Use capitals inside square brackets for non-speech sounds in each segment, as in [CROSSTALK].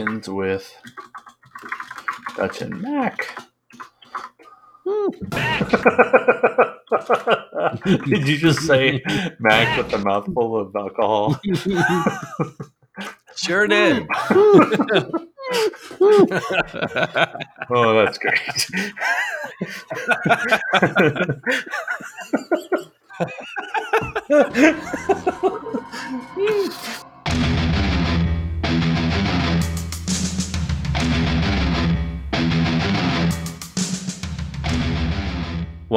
ends with Dutch and Mac. Hmm. Did you just say [LAUGHS] Mac with a mouthful of alcohol? [LAUGHS] Sure did. [LAUGHS] Oh, that's great.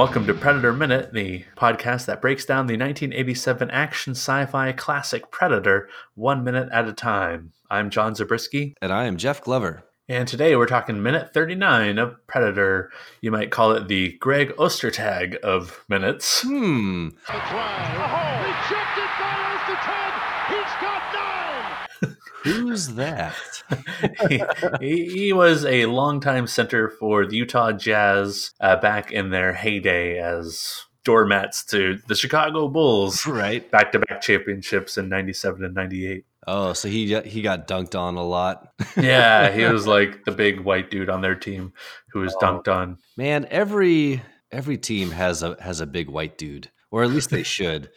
Welcome to Predator Minute, the podcast that breaks down the 1987 action sci fi classic Predator one minute at a time. I'm John Zabriskie, and I am Jeff Glover. and today we're talking minute 39 of Predator. You might call it the Greg Ostertag of minutes. Hmm. Rejected by Ostertag. He's got nine. Who's that? [LAUGHS] he, he, was a longtime center for the Utah Jazz uh, back in their heyday as doormats to the Chicago Bulls. [LAUGHS] right. Back to back championships in 97 and 98. Oh, so he he got dunked on a lot. [LAUGHS] Yeah, he was like the big white dude on their team who was dunked on. Man, every every team has a has a big white dude, or at least they should.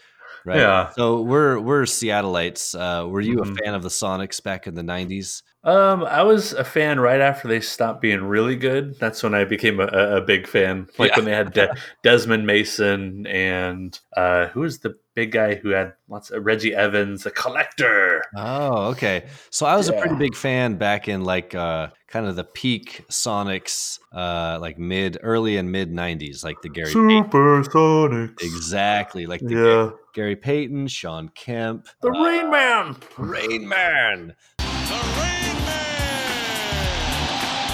Right. Yeah. So we're we're Seattleites. Uh, were you Mhm. a fan of the Sonics back in the '90s? Um, I was a fan right after they stopped being really good. That's when I became a, a big fan. [LAUGHS] Like Yeah. when they had De- Desmond Mason and uh, who was the big guy who had lots of Reggie Evans, a collector. Oh, okay. So I was a pretty big fan back in like uh, kind of the peak Sonics, uh, like mid, early and mid '90s, like the Gary Payton. Supersonics. Exactly, like the Yeah. Gary Payton, Shawn Kemp, The uh, Rain Man. The Rain Man.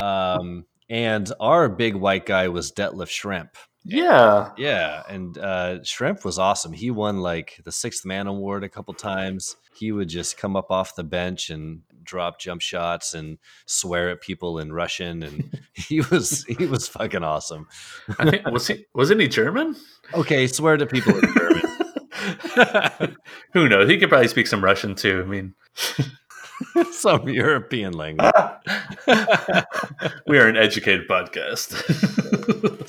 Um, and our big white guy was Detlef Schrempf. Yeah. Yeah, and uh, Schrempf was awesome. He won like the Sixth Man Award a couple times. He would just come up off the bench and drop jump shots and swear at people in Russian, and [LAUGHS] he was he was fucking awesome. I think was he wasn't he German? Okay, swear to people in German. [LAUGHS] [LAUGHS] Who knows? He could probably speak some Russian too. I mean, some European language. we are an educated podcast.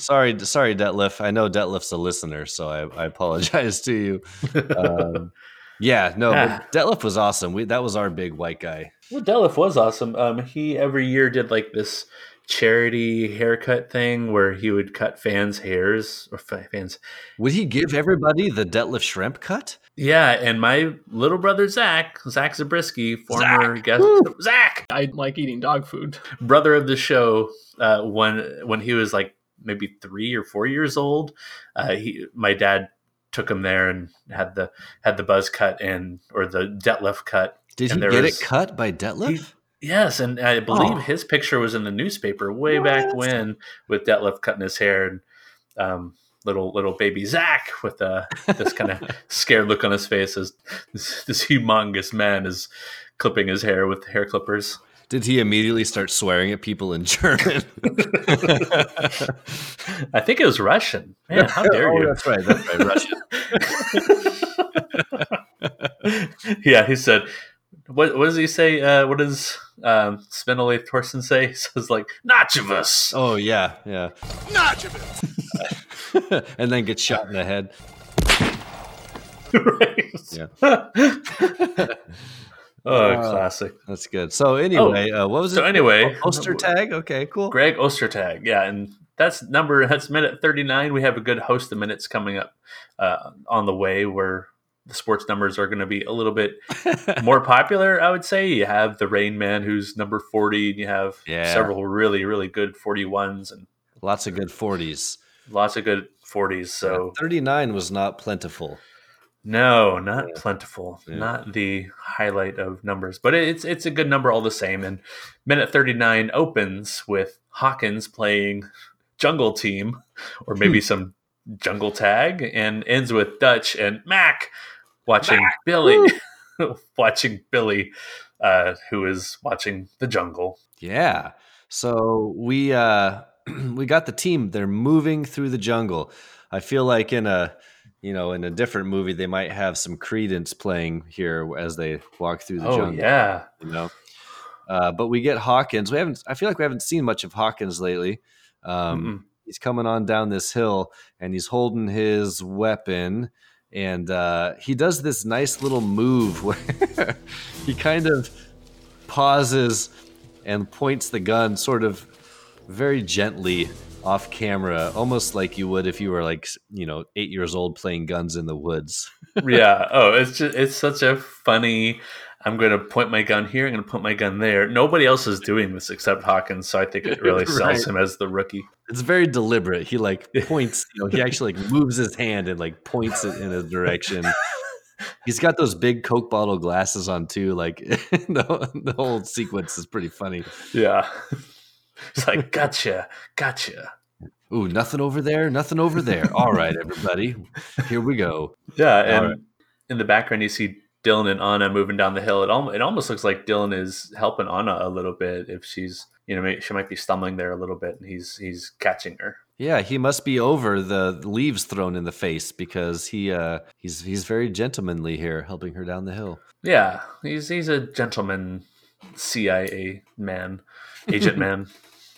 sorry, sorry, Detlef. I know Detlef's a listener, so I, I apologize to you. Um, yeah, no, but [LAUGHS] Detlef was awesome. We, that was our big white guy. well, Detlef was awesome. Um, he every year did like this charity haircut thing where he would cut fans' hairs or fans. Would he give everybody the Detlef Schrempf cut? Yeah, and my little brother Zach, Zach Zabriskie, former guest, Zach, I like eating dog food. brother of the show, uh, when when he was like maybe three or four years old, uh, he my dad took him there and had the had the buzz cut and or the Detlef cut. Did he get was- it cut by Detlef? Yes, and I believe Oh. his picture was in the newspaper way back when with Detlef cutting his hair and um, little little baby Zach with uh, this kind of [LAUGHS] scared look on his face as this, this humongous man is clipping his hair with hair clippers. Did he immediately start swearing at people in German? [LAUGHS] I think it was Russian. Man, how dare Oh, you? That's right. That's right. Russian. [LAUGHS] yeah, he said. What, what does he say? Uh, what does um, Spindle Thorson say? [LAUGHS] He says like Nachivus. Oh yeah, yeah. Notch of it. and then gets shot in the head. right. Yeah. Oh, Uh, classic. That's good. So anyway, uh, what was it? So anyway, poster tag. Okay, cool. Greg Ostertag. Yeah, and that's number that's minute 39. We have a good host of minutes coming up uh, on the way where the sports numbers are going to be a little bit [LAUGHS] more popular, I would say. You have the Rain Man who's number 40, and you have Yeah. several really, really good 41s and Lots of good forties. lots of good 40s. So, thirty-nine was not plentiful. No, not Yeah. plentiful, Yeah. not the highlight of numbers, but it's it's a good number all the same. And minute 39 opens with Hawkins playing jungle team or maybe some jungle tag and ends with Dutch and Mac watching Billy [LAUGHS] watching Billy uh, who is watching the jungle. Yeah. So we uh [CLEARS THROAT] we got the team. They're moving through the jungle. I feel like in a you know in a different movie they might have some Creedence playing here as they walk through the oh jungle. yeah. You know. Uh, but we get Hawkins. We haven't. I feel like we haven't seen much of Hawkins lately. Um, Mm-mm. he's coming on down this hill, and he's holding his weapon, and uh, he does this nice little move [LAUGHS] where he kind of pauses and points the gun, sort of very gently off camera, almost like you would if you were like you know eight years old playing guns in the woods. [LAUGHS] yeah. Oh, it's just it's such a funny. I'm going to point my gun here. I'm going to put my gun there. Nobody else is doing this except Hawkins, so I think it really [LAUGHS] sells him as the rookie. It's very deliberate. He like [LAUGHS] points, you know, he actually like moves his hand and like points it in a direction. He's got those big Coke bottle glasses on too. Like the, the whole sequence is pretty funny. Yeah. [LAUGHS] It's like gotcha, gotcha. Ooh, nothing over there, nothing over there. All right, everybody, here we go. Yeah, and right. in the background you see Dillon and Anna moving down the hill. It almost, it almost looks like Dillon is helping Anna a little bit. If she's you know she might be stumbling there a little bit, and he's he's catching her. Yeah, he must be over the leaves thrown in the face because he uh he's he's very gentlemanly here, helping her down the hill. Yeah, he's he's a gentleman, CIA man, agent [LAUGHS] man.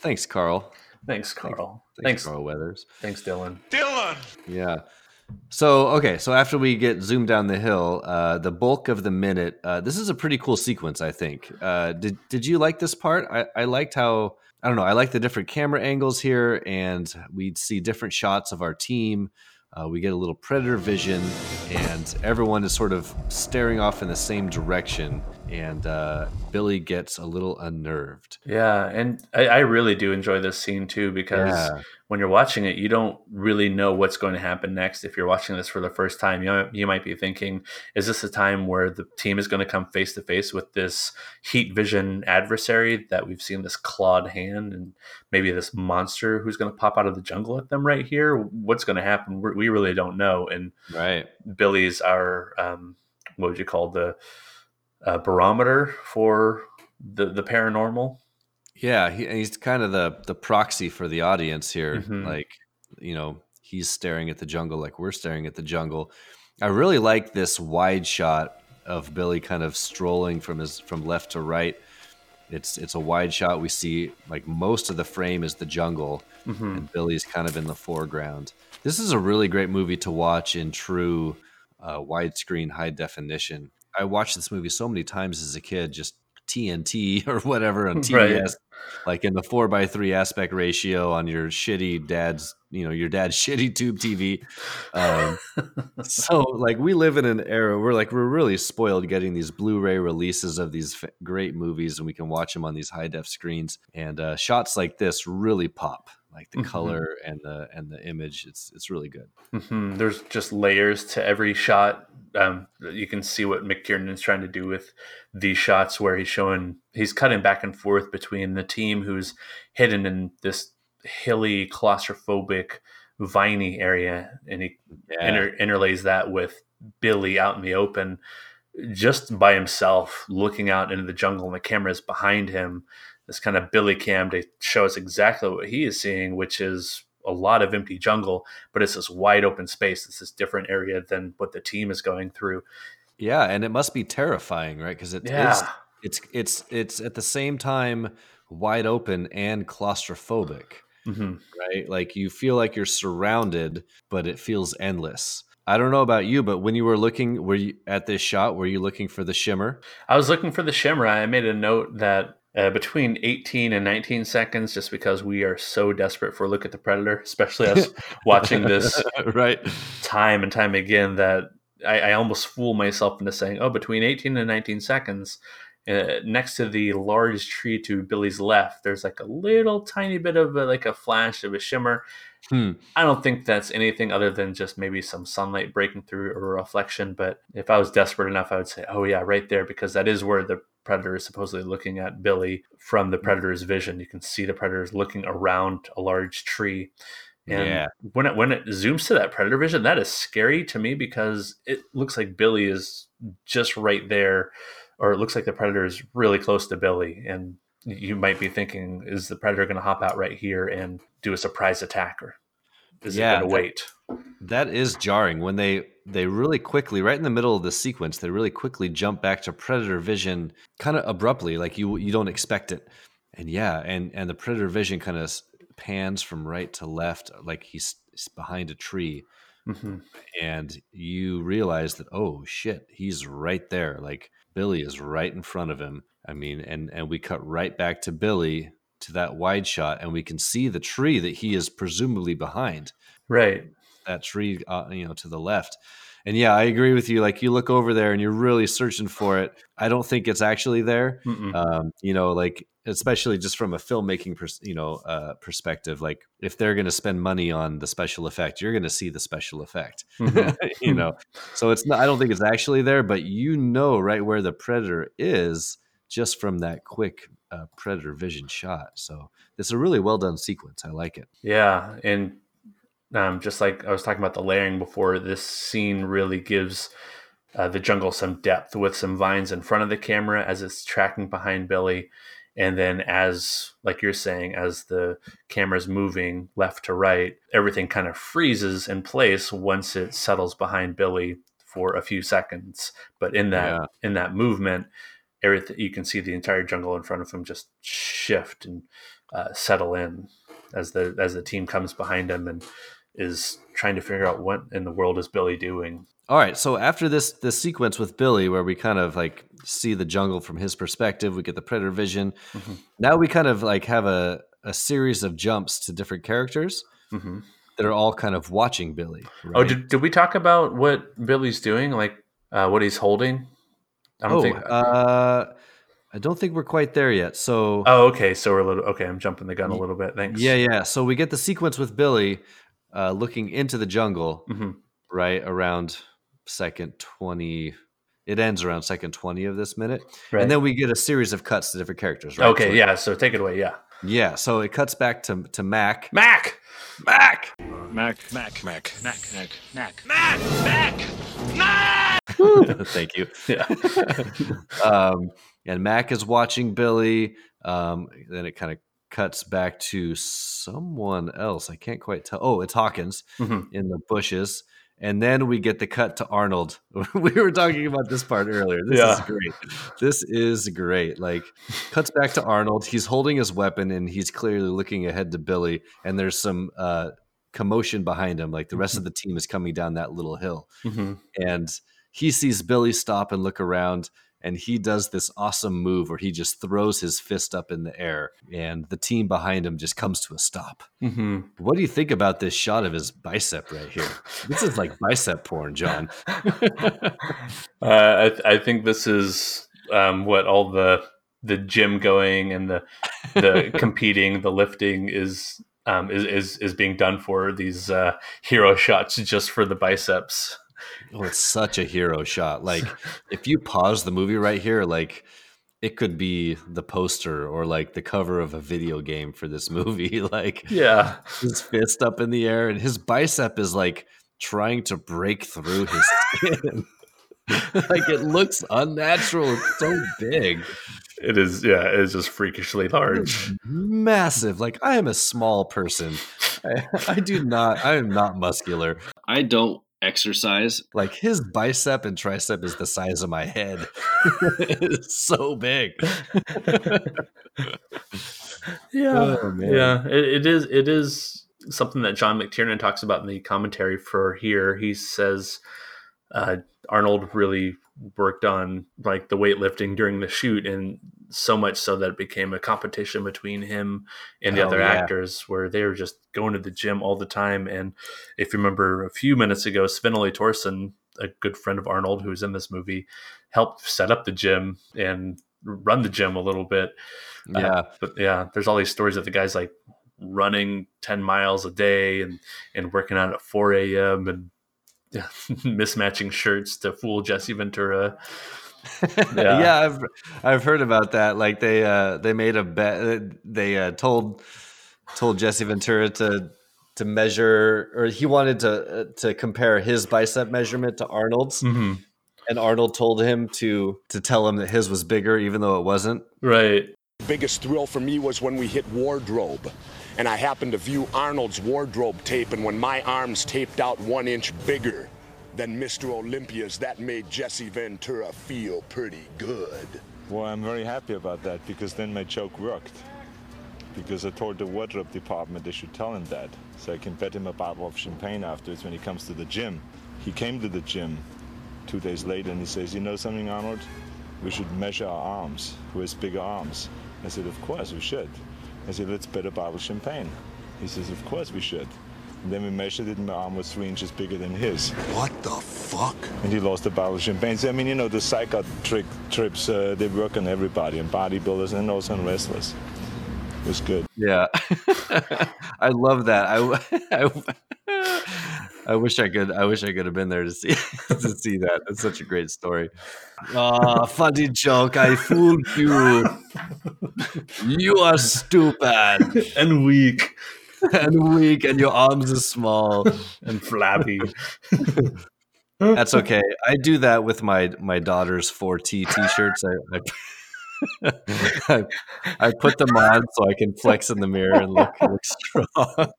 Thanks, Carl. Thanks, Carl. Thanks, Thanks, Carl Weathers. thanks, Dillon. Dillon. Yeah. So okay, so after we get zoomed down the hill, uh, the bulk of the minute, uh, this is a pretty cool sequence. I think. Uh, did Did you like this part? I, I liked how I don't know. I like the different camera angles here, and we see different shots of our team. Uh, we get a little predator vision, and everyone is sort of staring off in the same direction. And uh, Billy gets a little unnerved. Yeah, and I, I really do enjoy this scene too because Yeah. when you're watching it, you don't really know what's going to happen next. If you're watching this for the first time, you you might be thinking, "Is this a time where the team is going to come face to face with this heat vision adversary that we've seen this clawed hand and maybe this monster who's going to pop out of the jungle at them right here? What's going to happen? We're, we really don't know." And Right. Billy's our um, what would you call the uh, barometer for the the paranormal? Yeah, he, he's kind of the the proxy for the audience here. Mhm. Like, you know, he's staring at the jungle like we're staring at the jungle. I really like this wide shot of Billy kind of strolling from his from left to right. It's it's a wide shot. We see like most of the frame is the jungle, hmm and Billy's kind of in the foreground. This is a really great movie to watch in true uh, widescreen high definition. I watched this movie so many times as a kid, just TNT [LAUGHS] or whatever on TBS, [LAUGHS] Right. like in the four by three aspect ratio on your shitty dad's, you know, your dad's [LAUGHS] shitty tube TV. Um, so like we live in an era where like we're really spoiled getting these Blu-ray releases of these f- great movies, and we can watch them on these high def screens. And uh, shots like this really pop, like the Mhm. color and the and the image. It's it's really good. hmm There's just layers to every shot. Um, you can see what Mick is trying to do with these shots, where he's showing he's cutting back and forth between the team who's hidden in this hilly, claustrophobic, viney area, and he Yeah, inter- interlays that with Billy out in the open, just by himself, looking out into the jungle, and the camera's behind him. This kind of Billy cam to show us exactly what he is seeing, which is a lot of empty jungle, but it's this wide open space. It's this different area than what the team is going through. yeah, and it must be terrifying, right? Because it, Yeah. it's it's it's it's at the same time wide open and claustrophobic. hmm right? Like you feel like you're surrounded, but it feels endless. I don't know about you, but when you were looking, were you at this shot? Were you looking for the shimmer? I was looking for the shimmer. I made a note that uh, between 18 and 19 seconds, just because we are so desperate for a look at the predator, especially us [LAUGHS] watching this right? time and time again that I, I almost fool myself into saying, oh, between 18 and 19 seconds, uh, next to the large tree to Billy's left, there's like a little tiny bit of a, like a flash of a shimmer. Hmm. I don't think that's anything other than just maybe some sunlight breaking through or a reflection. But if I was desperate enough, I would say, oh, yeah, right there, because that is where the predator is supposedly looking at Billy from the mm. predator's vision. You can see the predator's looking around a large tree. And Yeah. when it when it zooms to that predator vision, that is scary to me because it looks like Billy is just right there, or it looks like the predator is really close to Billy, and you might be thinking, is the predator going to hop out right here and do a surprise attack? Or is Yeah, it going to wait? That is jarring when they they really quickly, right in the middle of the sequence, they really quickly jump back to predator vision, kind of abruptly, like you you don't expect it. And yeah, and and the predator vision kind of pans from right to left, like he's, behind a tree, hmm and you realize that oh shit, he's right there. Like Billy is right in front of him. I mean, and and we cut right back to Billy to that wide shot, and we can see the tree that he is presumably behind Right. That tree, uh, you know, to the left. And yeah, I agree with you. Like you look over there and you're really searching for it. I don't think it's actually there. Um, you know, like especially just from a filmmaking, pers- you know, uh, perspective. Like if they're going to spend money on the special effect, you're going to see the special effect. Mhm. [LAUGHS] you know, [LAUGHS] so it's not. I don't think it's actually there, but you know right where the predator is just from that quick uh, predator vision shot. So it's a really well done sequence. I like it. Yeah, and um, just like I was talking about the layering before, this scene really gives uh, the jungle some depth with some vines in front of the camera as it's tracking behind Billy, and then as like you're saying, as the camera's moving left to right, everything kind of freezes in place once it settles behind Billy for a few seconds. But in that Yeah. in that movement, everything you can see the entire jungle in front of him just shift and uh, settle in as the as the team comes behind him and is trying to figure out what in the world is Billy doing. All right, so after this this sequence with Billy, where we kind of like see the jungle from his perspective, we get the predator vision. Mhm. Now we kind of like have a a series of jumps to different characters hmm that are all kind of watching Billy. Oh, did, did we talk about what Billy's doing? Like uh, what he's holding? I don't oh, think. uh, I don't think we're quite there yet. So oh, okay. So we're a little. Okay, I'm jumping the gun a little bit. Thanks. yeah, yeah. So we get the sequence with Billy uh, looking into the jungle, hmm right around second twenty. It ends around second twenty of this minute, Right. and then we get a series of cuts to different characters. Right? okay. So- yeah. So take it away. Yeah. yeah. So it cuts back to to Mac. Mac. Mac. Mac, Mac, Mac, Mac, Mac, Mac, Mac, Mac, Mac. [LAUGHS] Thank you. Yeah. [LAUGHS] Um, and Mac is watching Billy. Um, then it kind of cuts back to someone else. I can't quite tell. Oh, it's Hawkins hmm in the bushes. And then we get the cut to Arnold. [LAUGHS] we were talking about this part earlier. This is great. This is great. Like, cuts back to Arnold. He's holding his weapon and he's clearly looking ahead to Billy. And there's some uh, commotion behind him. Like, the rest of the team is coming down that little hill hmm and he sees Billy stop and look around and he does this awesome move where he just throws his fist up in the air and the team behind him just comes to a stop. hmm What do you think about this shot of his bicep right here? This is like [LAUGHS] bicep porn, John. uh, I, I think this is um, what all the the gym going and the the [LAUGHS] competing, the lifting is um, is, is is being done for these uh, hero shots just for the biceps. Oh, it's such a hero shot. Like if you pause the movie right here, like it could be the poster or like the cover of a video game for this [LAUGHS] movie. Like Yeah, his fist up in the air and his bicep is like trying to break through his [LAUGHS] skin. like it looks unnatural. It's so big. it is. Yeah, it is just freakishly large. Massive. Like I am a small person. I, I do not I am not muscular. I don't exercise. Like his bicep and tricep is the size of my head. [LAUGHS] it's so big. [LAUGHS] Yeah, Oh, man. yeah. It, it is. It is something that John McTiernan talks about in the commentary for here. He says uh, Arnold really worked on like the weightlifting during the shoot, and so much so that it became a competition between him and the Oh, other yeah. actors, where they were just going to the gym all the time. And if you remember, a few minutes ago, Sven Ole Thorsen, a good friend of Arnold who was in this movie, helped set up the gym and run the gym a little bit. Uh, Yeah. but yeah, there's all these stories of the guys like running 10 miles a day and, and working out at 4 a.m. and [LAUGHS] mismatching shirts to fool Jesse Ventura. [LAUGHS] yeah. Yeah. I've I've heard about that. Like they uh they made a bet they uh told told Jesse Ventura to to measure or he wanted to uh, to compare his bicep measurement to Arnold's Mm-hmm. and Arnold told him to to tell him that his was bigger even though it wasn't. Right. Biggest thrill for me was when we hit wardrobe. And I happened to view Arnold's wardrobe tape, and when my arms taped out one inch bigger than Mr. Olympia's, that made Jesse Ventura feel pretty good. Well, I'm very happy about that because then my joke worked. Because I told the wardrobe department they should tell him that, so I can bet him a bottle of champagne afterwards when he comes to the gym. He came to the gym two days later and he says, You know something, Arnold? We should measure our arms. Who has bigger arms? I said, Of course we should. I said, Let's bet a bottle of champagne. He says, Of course we should. And then we measured it, and my arm was three inches bigger than his. What the fuck? And he lost a bottle of champagne. So, I mean, you know, the psychotric trips, uh, they work on everybody, on bodybuilders and also on wrestlers. It was good. Yeah, [LAUGHS] I love that. I, [LAUGHS] I, [LAUGHS] I wish I could. I wish I could have been there to see [LAUGHS] to see that. It's such a great story. Oh, funny joke! I fooled you. You are stupid [LAUGHS] and weak and weak, and your arms are small and flabby. That's okay. I do that with my my daughter's 4T t-shirts. I, I [LAUGHS] I, I, put them on so I can flex in the mirror and look, look strong.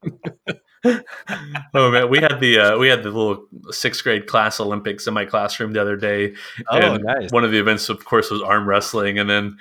Oh man, we had the uh, we had the little sixth grade class Olympics in my classroom the other day. Oh, and nice! One of the events, of course, was arm wrestling, and then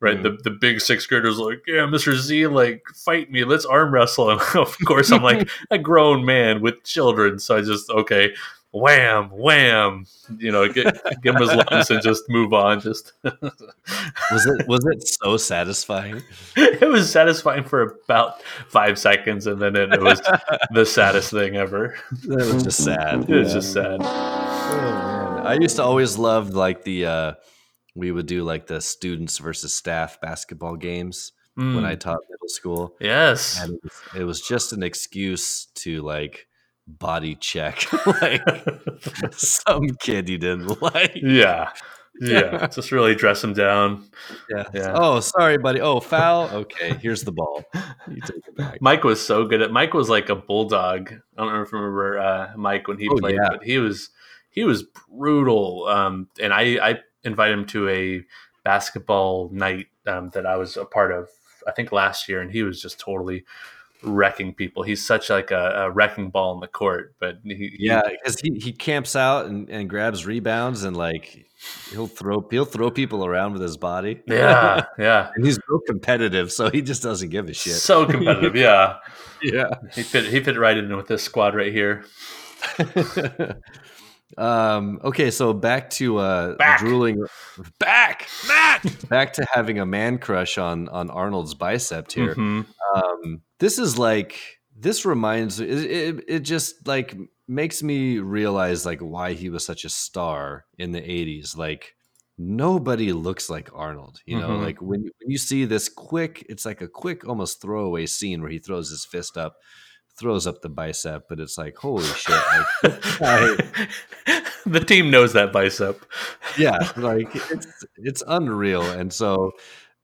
right mm. the, the big sixth graders like, yeah, Mr. Z, like fight me, let's arm wrestle. [LAUGHS] And of course, I'm like [LAUGHS] a grown man with children, so I just okay wham, wham, you know, get, give him his lungs and just move on. Just [LAUGHS] was it was it so satisfying? It was satisfying for about five seconds, and then it, it was the saddest thing ever. It was just sad. It was just sad. Oh, I used to always love like the uh, we would do like the students versus staff basketball games. Mm. When I taught middle school, yes, and it was, it was just an excuse to like body check [LAUGHS] like [LAUGHS] some kid you didn't [LAUGHS] like. Yeah. Yeah. Just really dress him down. Yeah. yeah. Oh, sorry, buddy. Oh, foul. Okay, here's the ball. You take it back. Mike was so good at Mike was like a bulldog. I don't know if you remember uh, Mike when he oh, played, yeah. but he was he was brutal. Um, and I, I invited him to a basketball night um, that I was a part of, I think last year, and he was just totally wrecking people. He's such like a, a wrecking ball in the court, but he, yeah, because he, he camps out and, and grabs rebounds and like he'll throw he'll throw people around with his body. Yeah, yeah. [LAUGHS] and he's real competitive, so he just doesn't give a shit. So competitive, yeah, [LAUGHS] yeah. He fit he fit right in with this squad right here. [LAUGHS] Um, okay, so back to uh, back. drooling. Back, Matt. [LAUGHS] back to having a man crush on on Arnold's bicep here. Mm-hmm. Um, this is like this reminds it, it, it just like makes me realize like why he was such a star in the 80s like nobody looks like arnold you know mm-hmm. like when, when you see this quick it's like a quick almost throwaway scene where he throws his fist up throws up the bicep, but it's like, holy shit. Like, [LAUGHS] I, the team knows that bicep. Yeah. Like [LAUGHS] it's, it's unreal. And so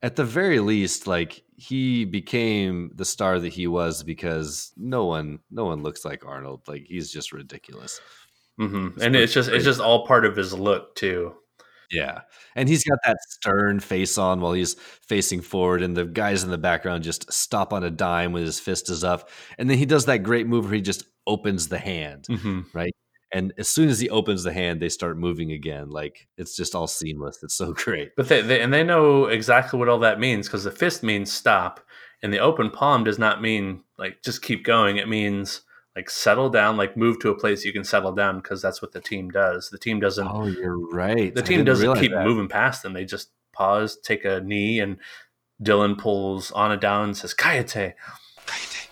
at the very least, like he became the star that he was because no one, no one looks like Arnold. Like he's just ridiculous. Mm-hmm. And it's just, it's just all part of his look too. Yeah. And he's got that stern face on while he's facing forward, and the guys in the background just stop on a dime when his fist is up. And then he does that great move where he just opens the hand, mm-hmm. right? And as soon as he opens the hand, they start moving again. Like it's just all seamless. It's so [LAUGHS] great. But they, they and they know exactly what all that means because the fist means stop, and the open palm does not mean like just keep going. It means like settle down, like move to a place you can settle down because that's what the team does. The team doesn't. Oh, you're right. The team doesn't keep that. moving past them. They just pause, take a knee, and Dillon pulls Anna down and says "Kayate." Kayate.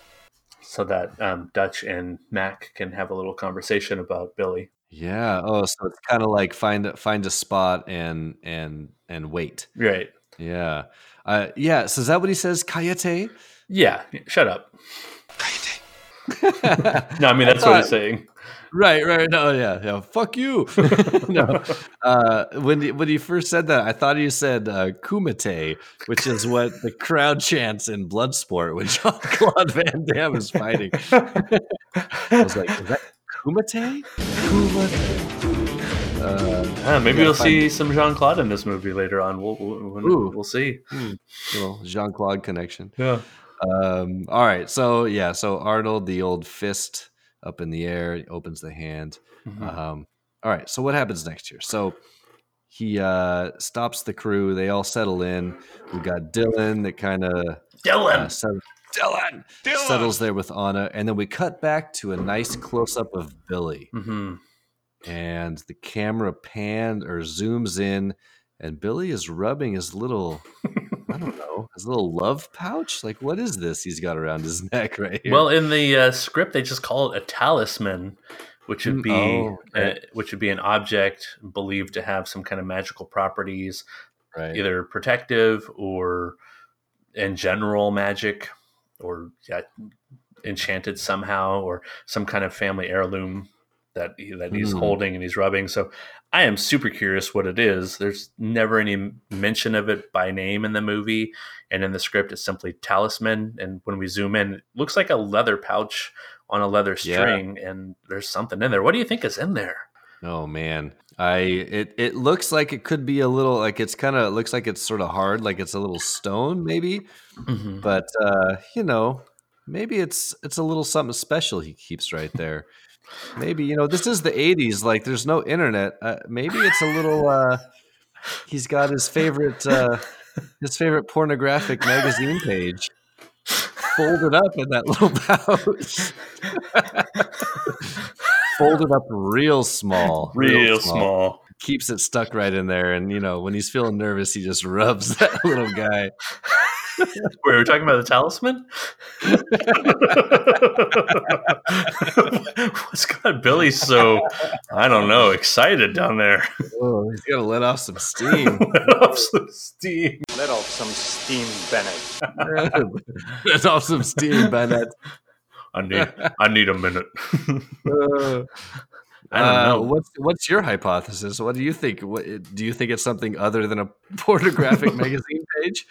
So that um, Dutch and Mac can have a little conversation about Billy. Yeah. Oh, so it's kind of like find find a spot and and and wait. Right. Yeah. Uh, yeah. So is that what he says? Kayate. Yeah. Shut up. No, I mean that's I thought, what he's saying. Right, right. No, yeah, yeah. Fuck you. [LAUGHS] no. Uh, when he, when he first said that, I thought he said uh, "kumite," which is what the crowd chants in Bloodsport when [LAUGHS] Jean Claude Van Damme is fighting. I was like, "Is that kumite?" Kumite. Uh, Yeah, maybe we'll see some Jean Claude in this movie later on. We'll we'll, we'll see. little Jean Claude connection. Yeah. Um, all right, so yeah, so Arnold, the old fist up in the air, opens the hand. Mm-hmm. Um, all right, so what happens next here? So he uh, stops the crew. They all settle in. We got Dillon that kind of Dillon. uh, set- Dillon, settles there with Anna, and then we cut back to a nice close up of Billy, hmm and the camera pans or zooms in, and Billy is rubbing his little. [LAUGHS] I don't know his little love pouch. Like, what is this he's got around his [LAUGHS] neck right here? Well, in the uh, script, they just call it a talisman, which would Mm, be oh, okay. uh, which would be an object believed to have some kind of magical properties, right. either protective or in general magic, or yeah, enchanted somehow, or some kind of family heirloom that he, that he's Hmm. holding and he's rubbing. So I am super curious what it is. There's never any mention of it by name in the movie, and in the script it's simply talisman. And when we zoom in, it looks like a leather pouch on a leather Yeah. string, and there's something in there. What do you think is in there? Oh man, I it it looks like it could be a little like it's kind of looks like it's sort of hard, like it's a little stone maybe, but uh, you know, maybe it's it's a little something special he keeps right there. Maybe you know this is the '80s, like there's no internet. Uh, maybe it's a little. Uh, he's got his favorite uh, his favorite pornographic magazine page folded up in that little [LAUGHS] pouch. folded up real small, Real small. Keeps it stuck right in there, and you know when he's feeling nervous, he just rubs [LAUGHS] that little guy. Wait, we're talking about the talisman? [LAUGHS] What's got Billy so, I don't know, excited down there? Oh, he's got to let off some steam. [LAUGHS] Let off some steam. Let off some steam, Bennett. [LAUGHS] let off some steam, Bennett. I need, I need a minute. Uh, I don't uh, know. What's what's your hypothesis? What do you think? What, do you think it's something other than a [LAUGHS] pornographic [LAUGHS] magazine page?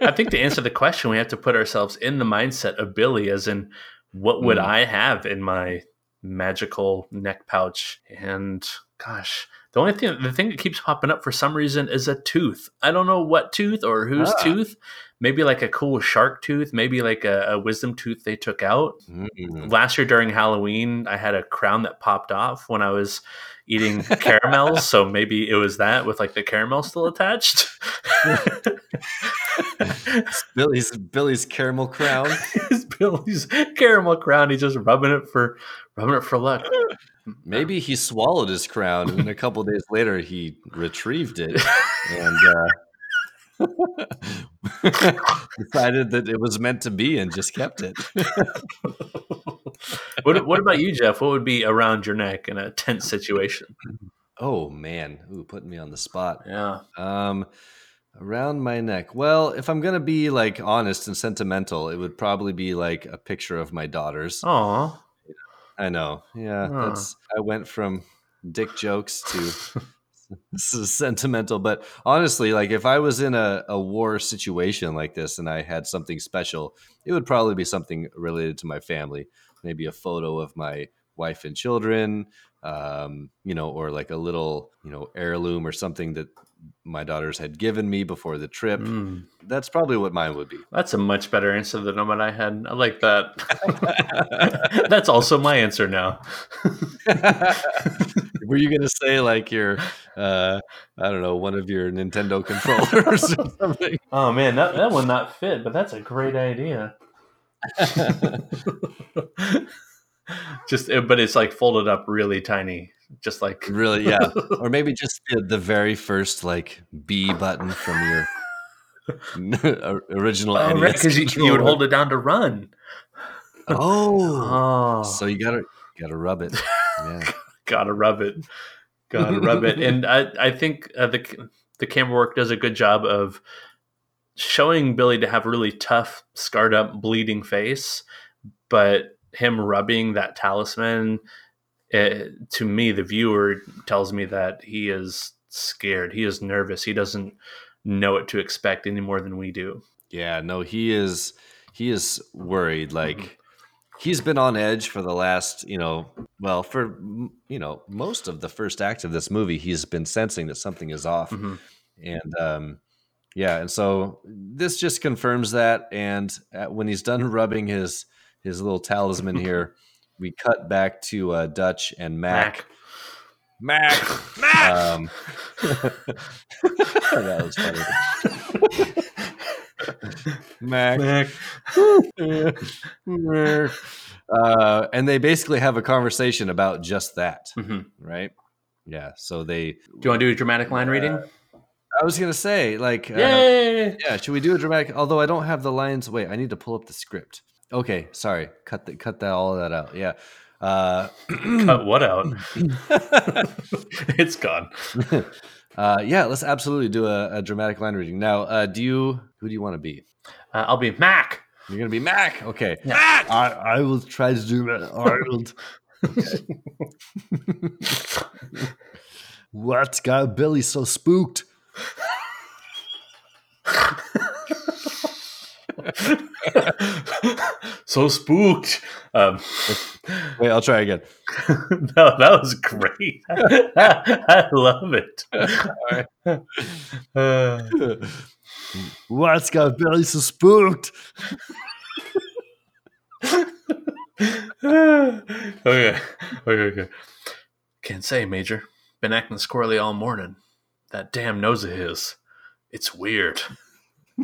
I think [LAUGHS] to answer the question, we have to put ourselves in the mindset of Billy, as in, what would Mm. I have in my magical neck pouch? And gosh, the only thing, the thing that keeps popping up for some reason is a tooth. I don't know what tooth or whose Ah. tooth. Maybe like a cool shark tooth. Maybe like a, a wisdom tooth they took out. Mm. Last year during Halloween, I had a crown that popped off when I was eating caramels. [LAUGHS] so maybe it was that with like the caramel still attached. [LAUGHS] Billy's Billy's caramel crown. [LAUGHS] It's Billy's caramel crown. He's just rubbing it for rubbing it for luck. Maybe he swallowed his crown, and a couple days later he retrieved it and uh, decided that it was meant to be and just kept it. [LAUGHS] What, what about you, Jeff? What would be around your neck in a tense situation? Oh man, ooh, putting me on the spot. Yeah. Um, around my neck. Well, if I'm gonna be like honest and sentimental, it would probably be like a picture of my daughters. Oh, I know. Yeah, that's. I went from dick jokes to [LAUGHS] this is sentimental, but honestly, like if I was in a, a war situation like this and I had something special, it would probably be something related to my family. Maybe a photo of my wife and children, um, you know, or like a little, you know, heirloom or something that my daughters had given me before the trip. Mm. That's probably what mine would be. that's a much better answer than what I had. I like that. [LAUGHS] that's also my answer now. [LAUGHS] Were you gonna say like your, uh, I don't know, one of your Nintendo [LAUGHS] controllers or something? Oh man, that, that would not fit, but that's a great idea. Just, but it's like folded up really tiny, just like Really, yeah. [LAUGHS] Or maybe just the, the very first like B button from your [LAUGHS] original Oh, NES right, you, you would hold it down to run. Oh, Oh, so you gotta gotta rub it. Yeah. [LAUGHS] gotta rub it, gotta rub it. And I, I think uh, the the camera work does a good job of showing Billy to have a really tough, scarred up, bleeding face, but him rubbing that talisman. eh, to me, the viewer tells me that he is scared. He is nervous. He doesn't know what to expect any more than we do. Yeah, no, he is he is worried. Like he's been on edge for the last, you know, well, for you know most of the first act of this movie, he's been sensing that something is off, Mhm. and um, yeah, and so this just confirms that. And uh, when he's done rubbing his his little talisman [LAUGHS] here, we cut back to uh, Dutch and Mac. Mac. Mac. Um, [LAUGHS] that was funny. Mac. Mac. uh, and they basically have a conversation about just that, Mhm. right? Yeah. So they. Do you want to do a dramatic line reading? I was gonna say, like, uh, yeah. Should we do a dramatic? Although I don't have the lines. Wait, I need to pull up the script. Okay, sorry. Cut the, cut that all of that out. Yeah. Uh, [CLEARS THROAT] Cut what out? [CLEARS THROAT] [LAUGHS] it's gone. [LAUGHS] uh, yeah. Let's absolutely do a, a dramatic line reading now. Uh, do you? Who do you want to be? Uh, I'll be Mac. You're gonna be Mac. Okay. Mac! I, I will try to do that, Arnold. [LAUGHS] What's got Billy so spooked? So spooked. Um, [LAUGHS] Wait, I'll try again. [LAUGHS] no, that was great. [LAUGHS] I love it. Uh, What's got Billy so spooked? okay, okay, okay. Can't say, Major. Been acting squirrely all morning. That damn nose of his. It's weird.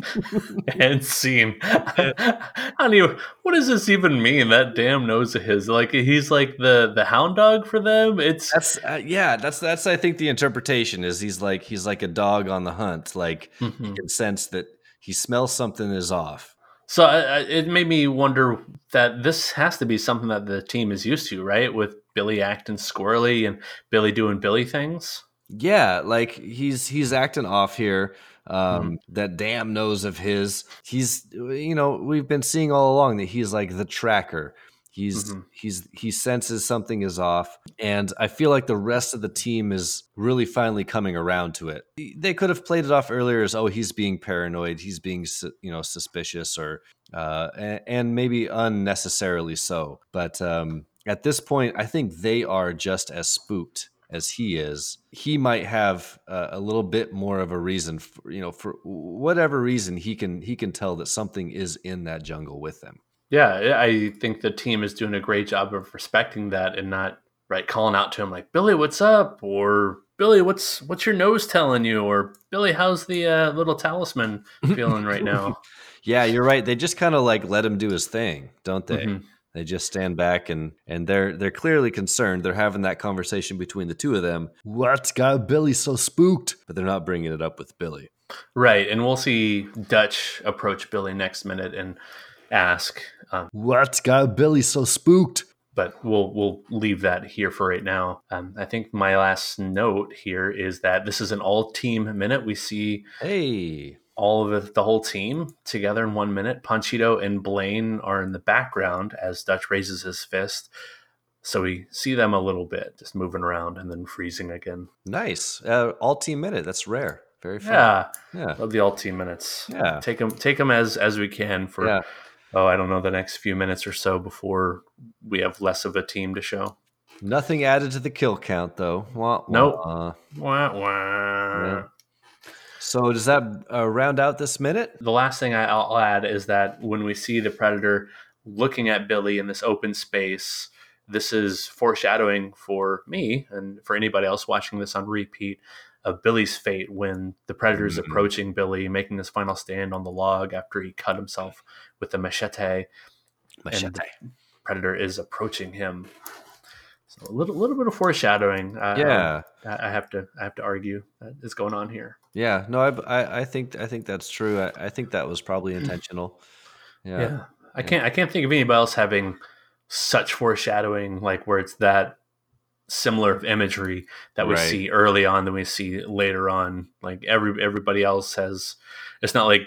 [LAUGHS] and scene. I don't even. What does this even mean? That damn nose of his. Like he's like the the hound dog for them. It's That's uh, yeah. That's that's I think the interpretation is he's like he's like a dog on the hunt. Like Mhm. you can sense that he smells something is off. So I, I, it made me wonder that this has to be something that the team is used to, right? With Billy acting squirrely and Billy doing Billy things. Yeah, like he's he's acting off here. Um, That damn nose of his. He's you know we've been seeing all along that he's like the tracker. He's Mhm. he's he senses something is off, and I feel like the rest of the team is really finally coming around to it. They could have played it off earlier as oh he's being paranoid, he's being you know suspicious, or uh, and, and maybe unnecessarily so. But um, at this point, I think they are just as spooked as he is. He might have uh, a little bit more of a reason, for, you know, for whatever reason he can he can tell that something is in that jungle with them. Yeah, I think the team is doing a great job of respecting that and not right calling out to him like Billy, what's up? Or Billy, what's what's your nose telling you? Or Billy, how's the uh, little talisman [LAUGHS] feeling right now? Yeah, you're right. They just kind of like let him do his thing, don't they? Mhm. They just stand back and and they're they're clearly concerned. They're having that conversation between the two of them. What's got Billy so spooked? But they're not bringing it up with Billy. Right, and we'll see Dutch approach Billy next minute and ask, um, What's got Billy so spooked? but we'll we'll leave that here for right now. Um, I think my last note here is that this is an all team minute. We see Hey, all of the, the whole team together in one minute. Panchito and Blain are in the background as Dutch raises his fist. So we see them a little bit, just moving around and then freezing again. nice. Uh, all team minute. That's rare. Very fun. Yeah, Yeah. love the all team minutes. Yeah. take them, take them as as we can for. Yeah. Oh, I don't know the next few minutes or so before we have less of a team to show. Nothing added to the kill count though. Wah, wah. Nope. Uh, Wah, wah. Yeah. So does that uh, round out this minute? the last thing I- I'll add is that when we see the predator looking at Billy in this open space, this is foreshadowing for me and for anybody else watching this on repeat of Billy's fate when the predator is Mhm. approaching Billy, making his final stand on the log after he cut himself with the machete. Machete. And the predator is approaching him. So a little, little bit of foreshadowing. Uh, Yeah. I I have to, I have to argue that is going on here. Yeah. No, I, I, I think I think that's true. I, I think that was probably intentional. Yeah. yeah. I can't I can't think of anybody else having such foreshadowing like where it's that similar of imagery that we Right. see early on than we see later on. Like every everybody else has it's not like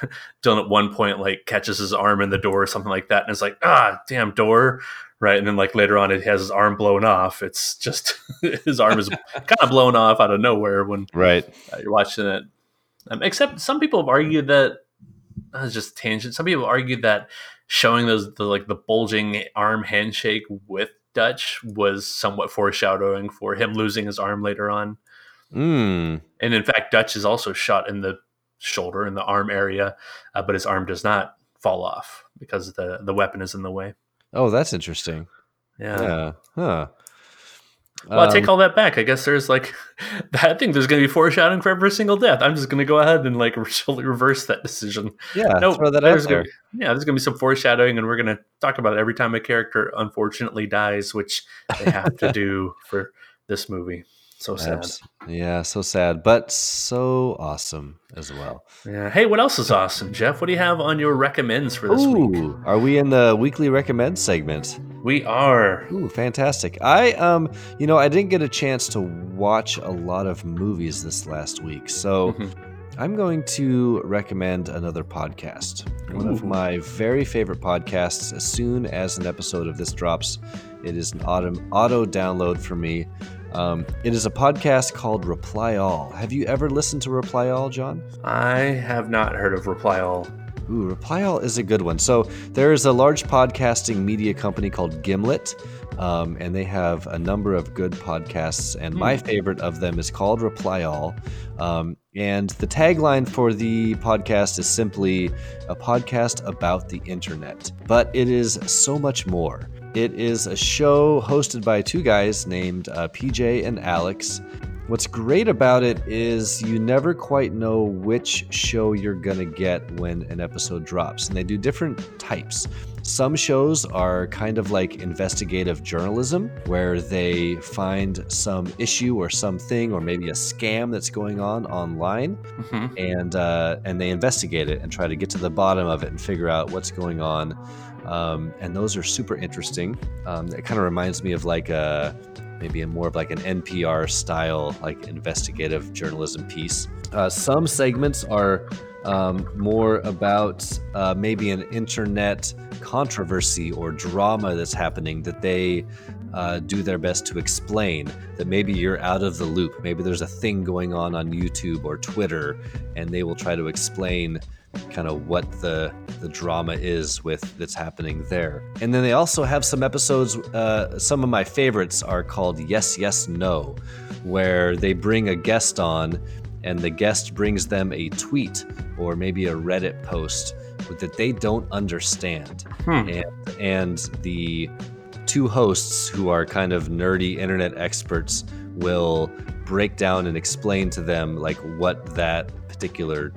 [LAUGHS] Dillon at one point like catches his arm in the door or something like that and it's like, ah, damn door. Right. And then like later on it has his arm blown off. It's just [LAUGHS] his arm is [LAUGHS] kind of blown off out of nowhere when Right. uh, you're watching it. Um, except some people have argued that uh, just tangent. Some people argued that showing those the like the bulging arm handshake with Dutch was somewhat foreshadowing for him losing his arm later on. Mm. And in fact, Dutch is also shot in the shoulder in the arm area, uh, but his arm does not fall off because the the weapon is in the way. Oh, that's interesting. Yeah. Yeah. Huh. Well, I take Um, all that back. I guess there's like, [LAUGHS] I think there's going to be foreshadowing for every single death. I'm just going to go ahead and like [LAUGHS] totally reverse that decision. Yeah, No, throw that there's there. gonna, yeah, there's going to be some foreshadowing, and we're going to talk about it every time a character unfortunately dies, which they have to do for this movie. So sad. Yeah, so sad, but so awesome as well. Yeah. Hey, what else is awesome, Jeff? What do you have on your recommends for this week? Are we in the weekly recommend segment? We are. Ooh, fantastic. I um, you know, I didn't get a chance to watch a lot of movies this last week. So Mhm. I'm going to recommend another podcast. One of my very favorite podcasts. As soon as an episode of this drops, it is an auto auto download for me. Um, it is a podcast called Reply All. Have you ever listened to Reply All, John? I have not heard of Reply All. Ooh, Reply All is a good one. So there is a large podcasting media company called Gimlet, um, and they have a number of good podcasts. And my favorite of them is called Reply All. Um, and the tagline for the podcast is simply a podcast about the internet, but it is so much more. It is a show hosted by two guys named uh, PJ and Alex. What's great about it is you never quite know which show you're going to get when an episode drops. And they do different types. Some shows are kind of like investigative journalism, where they find some issue or something, or maybe a scam that's going on online, Mhm. and uh, and they investigate it and try to get to the bottom of it and figure out what's going on. Um, and those are super interesting. Um, it kind of reminds me of like a maybe a more of like an NPR style like investigative journalism piece. Uh, some segments are um, more about uh, maybe an internet controversy or drama that's happening that they uh, do their best to explain that maybe you're out of the loop. Maybe there's a thing going on on YouTube or Twitter, and they will try to explain kind of what the the drama is with that's happening there. And then they also have some episodes. Uh, some of my favorites are called Yes Yes No, where they bring a guest on, and the guest brings them a tweet or maybe a Reddit post that they don't understand, Hmm. and and the two hosts who are kind of nerdy internet experts will break down and explain to them like what that particular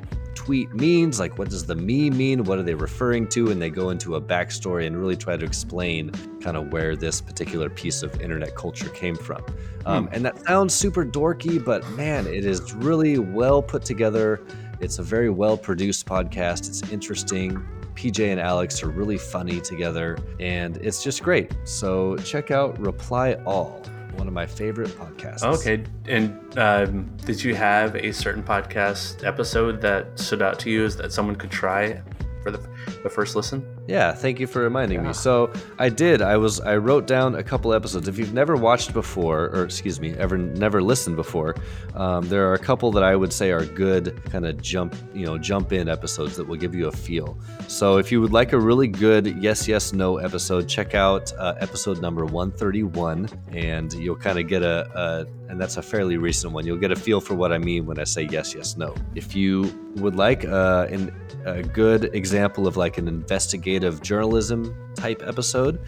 tweet means like what does the me mean? What are they referring to? And they go into a backstory and really try to explain kind of where this particular piece of internet culture came from. Um, and that sounds super dorky but man it is really well put together. It's a very well produced podcast. It's interesting. PJ and Alex are really funny together, and it's just great. So check out Reply All, one of my favorite podcasts. Okay. And um, did you have a certain podcast episode that stood out to you as that someone could try for the, the first listen? Yeah, thank you for reminding Yeah. me. So I did. I was I wrote down a couple episodes. If you've never watched before, or excuse me, ever never listened before, um, there are a couple that I would say are good kind of jump you know jump in episodes that will give you a feel. So if you would like a really good yes yes no episode, check out uh, episode number one thirty one, and you'll kind of get a, a and that's a fairly recent one. You'll get a feel for what I mean when I say yes yes no. If you would like uh, an, a good example of like an investigative journalism type episode,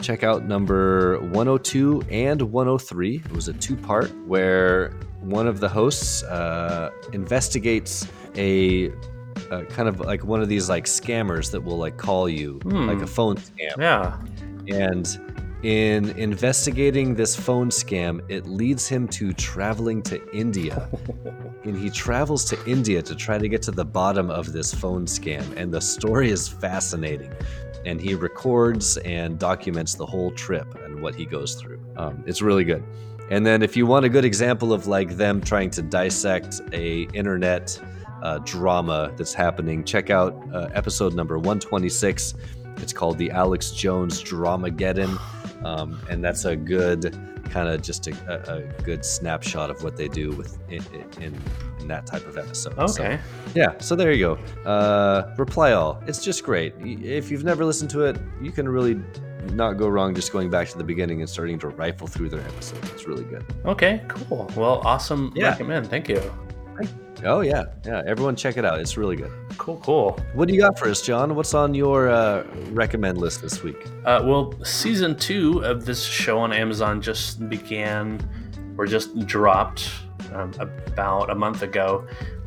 check out number 102 and 103. It was a two part where one of the hosts uh, investigates a. Uh, kind of like one of these like scammers that will like call you Hmm. like a phone scam Yeah. and in investigating this phone scam, it leads him to traveling to India. [LAUGHS] and he travels to India to try to get to the bottom of this phone scam. And the story is fascinating. And he records and documents the whole trip and what he goes through. Um, it's really good. And then if you want a good example of like them trying to dissect a internet uh, drama that's happening, check out uh, episode number 126. It's called the Alex Jones Dramageddon. Um, and that's a good kind of just a, a, good snapshot of what they do with in, in, in that type of episode. Okay. So, yeah. So there you go. Uh, Reply All. It's just great. If you've never listened to it, you can really not go wrong just going back to the beginning and starting to rifle through their episodes. It's really good. Okay, cool. Well, awesome yeah. recommend. Thank you. Oh yeah, yeah. Everyone check it out. It's really good. Cool, cool. What do you got for us, John? What's on your uh, recommend list this week? Uh, well, season two of this show on Amazon just began, or just dropped um, about a month ago.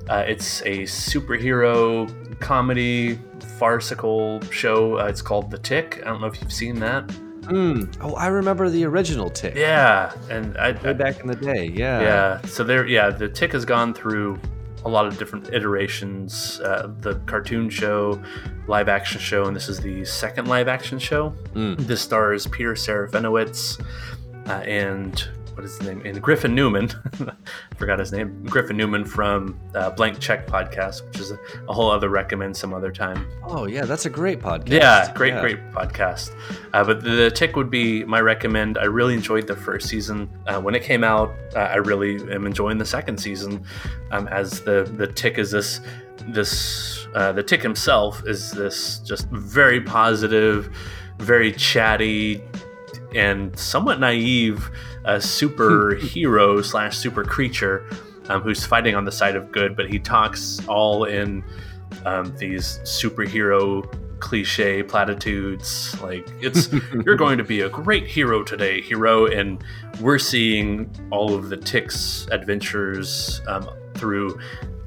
Uh, it's a superhero comedy farcical show. Uh, it's called The Tick. I don't know if you've seen that. Mm. Oh, I remember the original Tick. Yeah, and I, way back in the day. Yeah. Yeah. So there, yeah, the Tick has gone through a lot of different iterations. Uh, the cartoon show, live action show, and this is the second live action show. Mm. This stars Peter Serafinowicz uh, and what is his name? And Griffin Newman, [LAUGHS] forgot his name. Griffin Newman from uh, Blank Check podcast, which is a, a, whole other recommend some other time. Oh yeah, that's a great podcast. Yeah, great, yeah. great podcast. Uh, but the, the, Tick would be my recommend. I really enjoyed the first season uh, when it came out. Uh, I really am enjoying the second season, um, as the the Tick is this this uh, the Tick himself is this just very positive, very chatty, and somewhat naive a superhero [LAUGHS] slash super creature um, who's fighting on the side of good, but he talks all in um, these superhero cliche platitudes. Like it's [LAUGHS] you're going to be a great hero today hero and we're seeing all of the ticks adventures um, through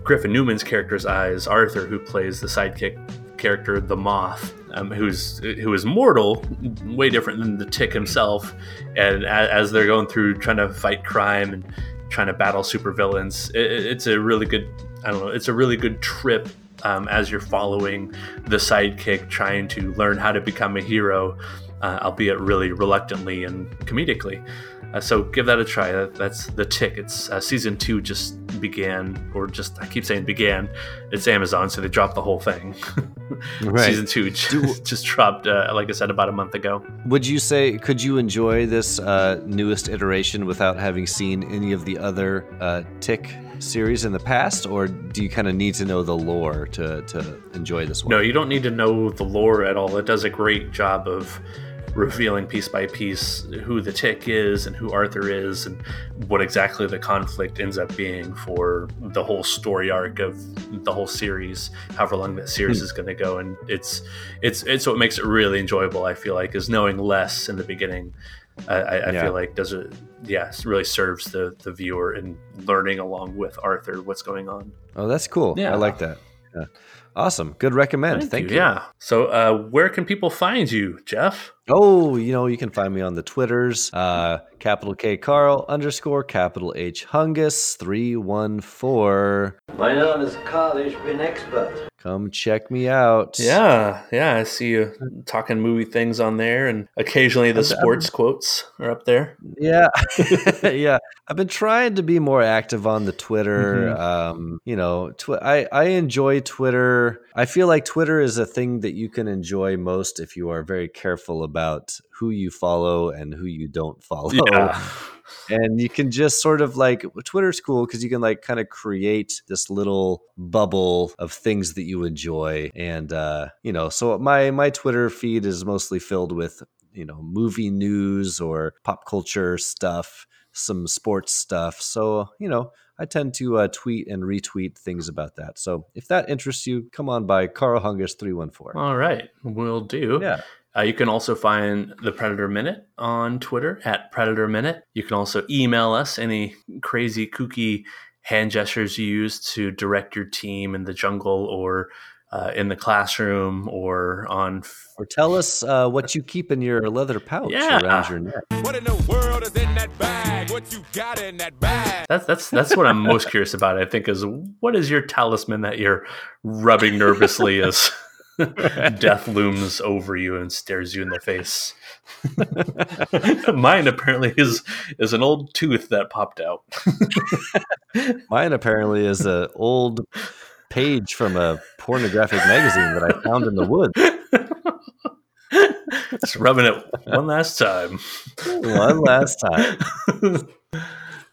griffin newman's character's eyes arthur who plays the sidekick character the moth um, who's who is mortal, way different than the Tick himself. And as, as, they're going through trying to fight crime and trying to battle supervillains, it, it's a really good. I don't know. It's a really good trip um, as you're following the sidekick trying to learn how to become a hero, uh, albeit really reluctantly and comedically. Uh, so give that a try. That, that's the tick. It's uh, season two just began, or just I keep saying began. It's Amazon, so they dropped the whole thing. [LAUGHS] right. Season two just, [LAUGHS] just dropped, uh, like I said, about a month ago. Would you say could you enjoy this uh, newest iteration without having seen any of the other uh, tick series in the past, or do you kind of need to know the lore to to enjoy this one? No, you don't need to know the lore at all. It does a great job of revealing piece by piece who the tick is and who Arthur is and what exactly the conflict ends up being for the whole story arc of the whole series, however long that series mm. is going to go. And it's it's it's what makes it really enjoyable. I feel like is knowing less in the beginning. I, I yeah. feel like does it yes really serves the the viewer in learning along with Arthur what's going on. Oh, that's cool. Yeah, I like that. Yeah. Awesome. Good recommend. Thank, Thank you. you. Yeah. So, uh, where can people find you, Jeff? Oh, you know, you can find me on the Twitters, uh, capital K Karl underscore capital H Hungus 314. My name is Karl, ich expert. Come check me out. Yeah, yeah, I see you talking movie things on there, and occasionally the sports quotes are up there. Yeah, [LAUGHS] [LAUGHS] yeah. I've been trying to be more active on the Twitter. Mm-hmm. Um, you know, tw- I I enjoy Twitter. I feel like Twitter is a thing that you can enjoy most if you are very careful about who you follow and who you don't follow. Yeah [LAUGHS] and you can just sort of like Twitter's cool because you can like kind of create this little bubble of things that you enjoy, and uh, you know, so my my Twitter feed is mostly filled with you know movie news or pop culture stuff, some sports stuff. So you know, I tend to uh, tweet and retweet things about that. So if that interests you, come on by Karl Hungus three one four. All right, we'll do. Yeah. Uh, you can also find the Predator Minute on Twitter at Predator Minute. You can also email us any crazy, kooky hand gestures you use to direct your team in the jungle or uh, in the classroom or on. Or tell us uh, what you keep in your leather pouch yeah. around your neck. What in the world is in that bag? What you got in that bag? That's that's that's what I'm most [LAUGHS] curious about. I think is what is your talisman that you're rubbing nervously as [LAUGHS] death looms over you and stares you in the face. [LAUGHS] Mine apparently is is an old tooth that popped out. Mine apparently is an old page from a pornographic magazine that I found in the woods. Just rubbing it one last time. One last time.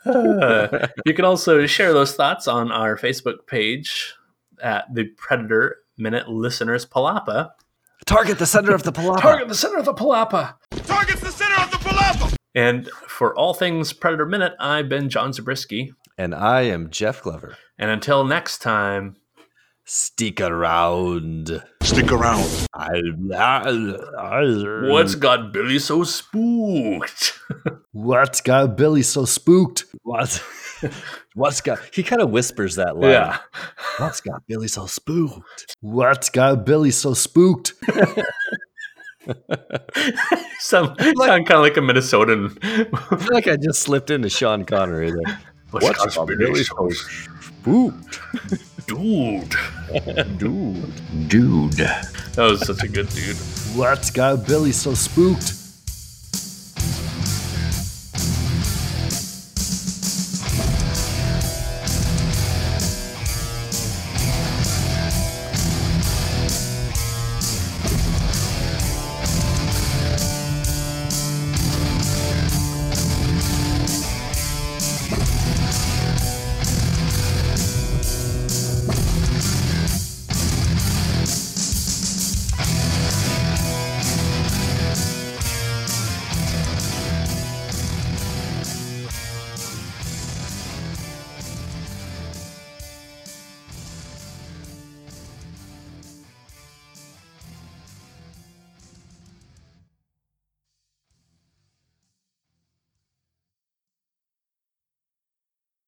Uh, you can also share those thoughts on our Facebook page at the Predator Minute Listeners Palapa. Target the center of the palapa. Target the center of the Palapa. Target's the center of the palapa. And for all things Predator Minute, I've been John Zabriskie. And I am Jeff Glover. And until next time, Stick around. Stick around. what's got Billy so spooked? [LAUGHS] What's got Billy so spooked? What? [LAUGHS] What's got? He kind of whispers that line. yeah. What's got Billy so spooked? What's got Billy so spooked? Some [LAUGHS] sound kind of like a Minnesotan. I feel like I just slipped into Sean Connery there. What's got Billy so spooked? Dude. Dude. Dude. That was such a good dude. What's got Billy so spooked?